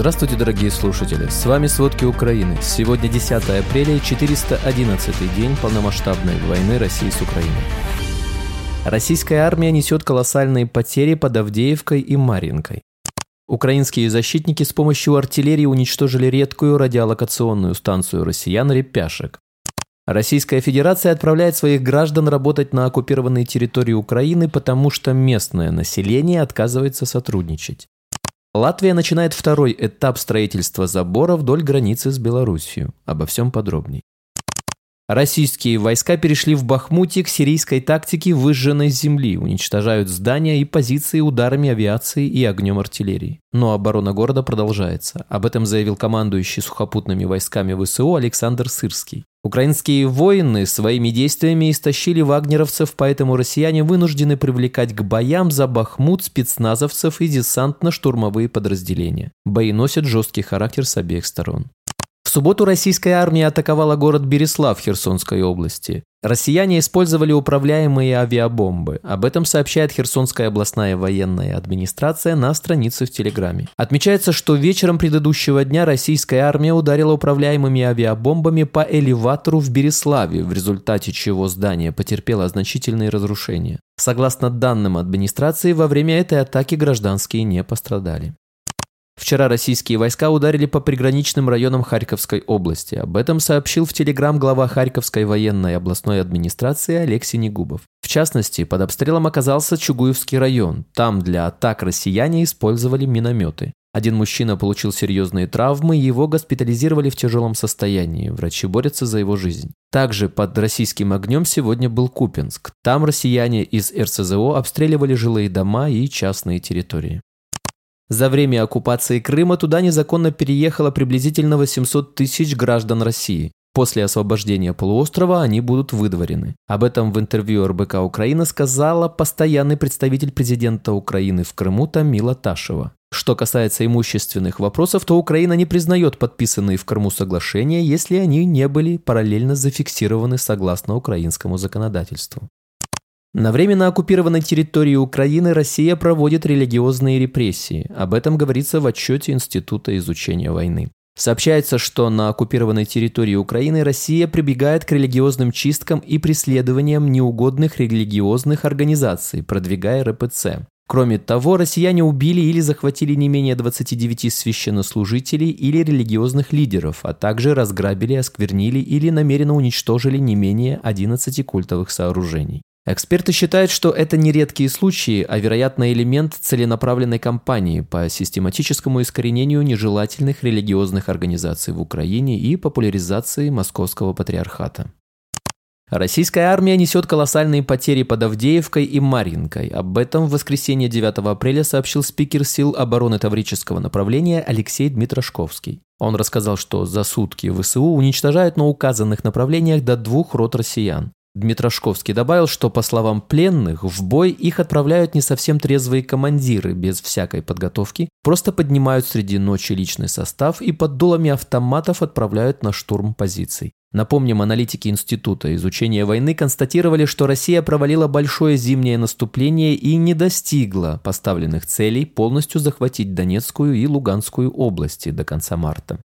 Здравствуйте, дорогие слушатели! С вами «Сводки Украины». Сегодня 10 апреля и 411 день полномасштабной войны России с Украиной. Российская армия несет колоссальные потери под Авдеевкой и Маринкой. Украинские защитники с помощью артиллерии уничтожили редкую радиолокационную станцию россиян «Репяшек». Российская Федерация отправляет своих граждан работать на оккупированной территории Украины, потому что местное население отказывается сотрудничать. Латвия начинает второй этап строительства забора вдоль границы с Белоруссией. Обо всем подробней. Российские войска перешли в Бахмуте к сирийской тактике выжженной земли, уничтожают здания и позиции ударами авиации и огнем артиллерии. Но оборона города продолжается. Об этом заявил командующий сухопутными войсками ВСУ Александр Сырский. Украинские воины своими действиями истощили вагнеровцев, поэтому россияне вынуждены привлекать к боям за Бахмут спецназовцев и десантно-штурмовые подразделения. Бои носят жесткий характер с обеих сторон. В субботу российская армия атаковала город Береслав Херсонской области. Россияне использовали управляемые авиабомбы. Об этом сообщает Херсонская областная военная администрация на странице в Телеграме. Отмечается, что вечером предыдущего дня российская армия ударила управляемыми авиабомбами по элеватору в Береславе, в результате чего здание потерпело значительные разрушения. Согласно данным администрации, во время этой атаки гражданские не пострадали. Вчера российские войска ударили по приграничным районам Харьковской области. Об этом сообщил в Телеграм глава Харьковской военной областной администрации Алексей Негубов. В частности, под обстрелом оказался Чугуевский район. Там для атак россияне использовали минометы. Один мужчина получил серьезные травмы, его госпитализировали в тяжелом состоянии. Врачи борются за его жизнь. Также под российским огнем сегодня был Купинск. Там россияне из РСЗО обстреливали жилые дома и частные территории. За время оккупации Крыма туда незаконно переехало приблизительно 800 тысяч граждан России. После освобождения полуострова они будут выдворены. Об этом в интервью РБК Украина сказала постоянный представитель президента Украины в Крыму Тамила Ташева. Что касается имущественных вопросов, то Украина не признает подписанные в Крыму соглашения, если они не были параллельно зафиксированы согласно украинскому законодательству. На временно оккупированной территории Украины Россия проводит религиозные репрессии. Об этом говорится в отчете Института изучения войны. Сообщается, что на оккупированной территории Украины Россия прибегает к религиозным чисткам и преследованиям неугодных религиозных организаций, продвигая РПЦ. Кроме того, россияне убили или захватили не менее 29 священнослужителей или религиозных лидеров, а также разграбили, осквернили или намеренно уничтожили не менее 11 культовых сооружений. Эксперты считают, что это не редкие случаи, а вероятно элемент целенаправленной кампании по систематическому искоренению нежелательных религиозных организаций в Украине и популяризации московского патриархата. Российская армия несет колоссальные потери под Авдеевкой и Марьинкой. Об этом в воскресенье 9 апреля сообщил спикер сил обороны Таврического направления Алексей Дмитрошковский. Он рассказал, что за сутки ВСУ уничтожают на указанных направлениях до двух рот россиян. Дмитрошковский добавил, что, по словам пленных, в бой их отправляют не совсем трезвые командиры, без всякой подготовки, просто поднимают среди ночи личный состав и под дулами автоматов отправляют на штурм позиций. Напомним, аналитики Института изучения войны констатировали, что Россия провалила большое зимнее наступление и не достигла поставленных целей полностью захватить Донецкую и Луганскую области до конца марта.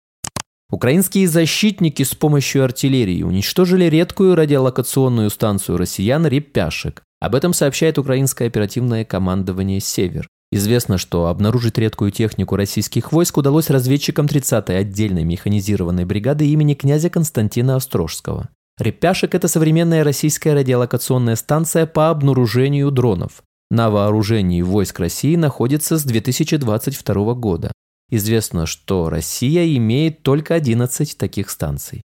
Украинские защитники с помощью артиллерии уничтожили редкую радиолокационную станцию россиян «Репяшек». Об этом сообщает украинское оперативное командование «Север». Известно, что обнаружить редкую технику российских войск удалось разведчикам 30-й отдельной механизированной бригады имени князя Константина Острожского. «Репяшек» — это современная российская радиолокационная станция по обнаружению дронов. На вооружении войск России находится с 2022 года. Известно, что Россия имеет только 11 таких станций.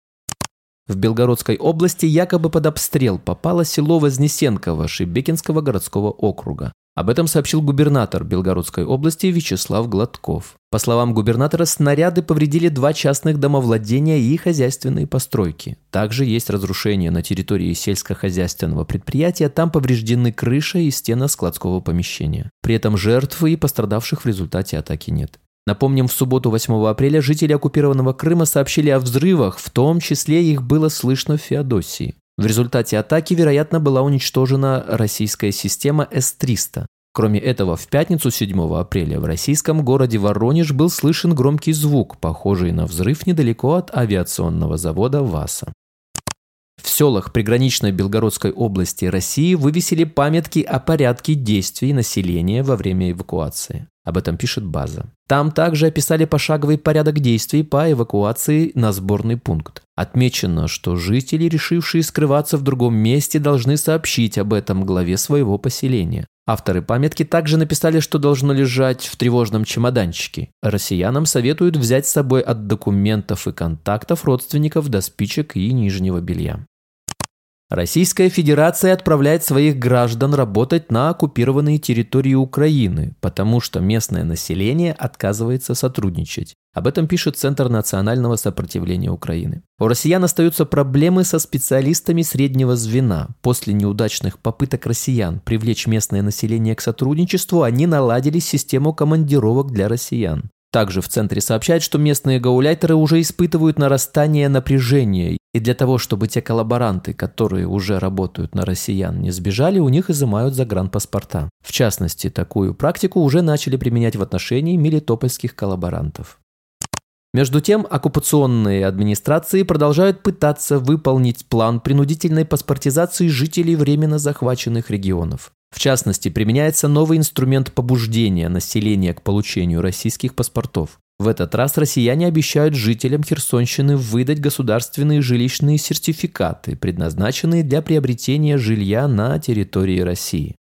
В Белгородской области якобы под обстрел попало село Вознесенково Шибекинского городского округа. Об этом сообщил губернатор Белгородской области Вячеслав Гладков. По словам губернатора, снаряды повредили два частных домовладения и хозяйственные постройки. Также есть разрушения на территории сельскохозяйственного предприятия, там повреждены крыша и стена складского помещения. При этом жертв и пострадавших в результате атаки нет. Напомним, в субботу 8 апреля жители оккупированного Крыма сообщили о взрывах, в том числе их было слышно в Феодосии. В результате атаки, вероятно, была уничтожена российская система С-300. Кроме этого, в пятницу 7 апреля в российском городе Воронеж был слышен громкий звук, похожий на взрыв недалеко от авиационного завода ВАСа. В селах приграничной Белгородской области России вывесили памятки о порядке действий населения во время эвакуации. Об этом пишет база. Там также описали пошаговый порядок действий по эвакуации на сборный пункт. Отмечено, что жители, решившие скрываться в другом месте, должны сообщить об этом главе своего поселения. Авторы памятки также написали, что должно лежать в тревожном чемоданчике. Россиянам советуют взять с собой от документов и контактов родственников до спичек и нижнего белья. Российская Федерация отправляет своих граждан работать на оккупированные территории Украины, потому что местное население отказывается сотрудничать. Об этом пишет Центр национального сопротивления Украины. У россиян остаются проблемы со специалистами среднего звена. После неудачных попыток россиян привлечь местное население к сотрудничеству, они наладили систему командировок для россиян. Также в центре сообщают, что местные гауляйтеры уже испытывают нарастание напряжения, и для того, чтобы те коллаборанты, которые уже работают на россиян, не сбежали, у них изымают загранпаспорта. В частности, такую практику уже начали применять в отношении мелитопольских коллаборантов. Между тем, оккупационные администрации продолжают пытаться выполнить план принудительной паспортизации жителей временно захваченных регионов. В частности, применяется новый инструмент побуждения населения к получению российских паспортов. В этот раз россияне обещают жителям Херсонщины выдать государственные жилищные сертификаты, предназначенные для приобретения жилья на территории России.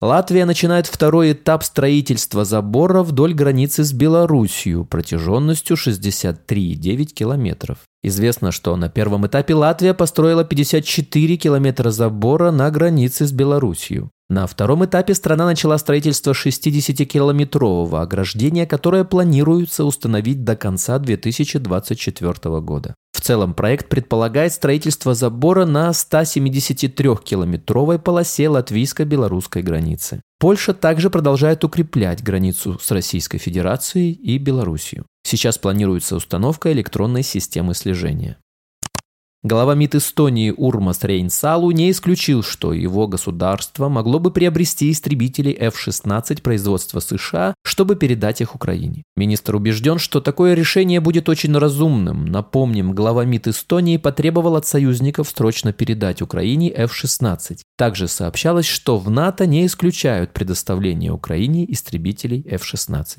Латвия начинает второй этап строительства забора вдоль границы с Белоруссией протяженностью 63,9 километров. Известно, что на первом этапе Латвия построила 54 километра забора на границе с Белоруссией. На втором этапе страна начала строительство 60-километрового ограждения, которое планируется установить до конца 2024 года. В целом проект предполагает строительство забора на 173-километровой полосе латвийско-белорусской границы. Польша также продолжает укреплять границу с Российской Федерацией и Белоруссией. Сейчас планируется установка электронной системы слежения. Глава МИД Эстонии Урмас Рейнсалу не исключил, что его государство могло бы приобрести истребители F-16 производства США, чтобы передать их Украине. Министр убежден, что такое решение будет очень разумным. Напомним, глава МИД Эстонии потребовал от союзников срочно передать Украине F-16. Также сообщалось, что в НАТО не исключают предоставление Украине истребителей F-16.